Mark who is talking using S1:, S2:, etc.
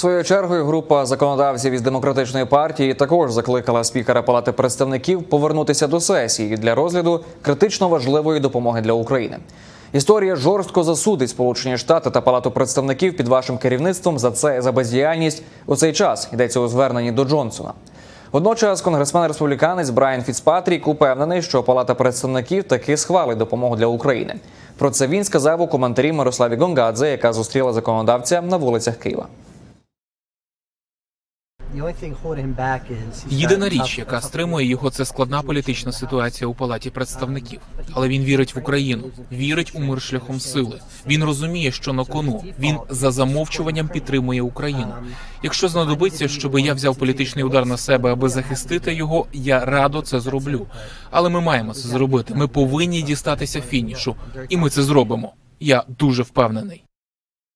S1: Своєю чергою група законодавців із демократичної партії також закликала спікера Палати представників повернутися до сесії для розгляду критично важливої допомоги для України. Історія жорстко засудить Сполучені Штати та Палату представників під вашим керівництвом за це за бездіяльність у цей час. Йдеться у зверненні до Джонсона. Водночас конгресмен республіканець Брайан Фіцпатрік упевнений, що Палата представників таки схвалить допомогу для України. Про це він сказав у коментарі Мирославі Гонгадзе, яка зустріла законодавця на вулицях Києва.
S2: Єдина річ, яка стримує його, це складна політична ситуація у палаті представників. Але він вірить в Україну, вірить у мир шляхом сили. Він розуміє, що на кону він за замовчуванням підтримує Україну. Якщо знадобиться, щоб я взяв політичний удар на себе, аби захистити його, я радо це зроблю. Але ми маємо це зробити. Ми повинні дістатися фінішу, і ми це зробимо. Я дуже впевнений.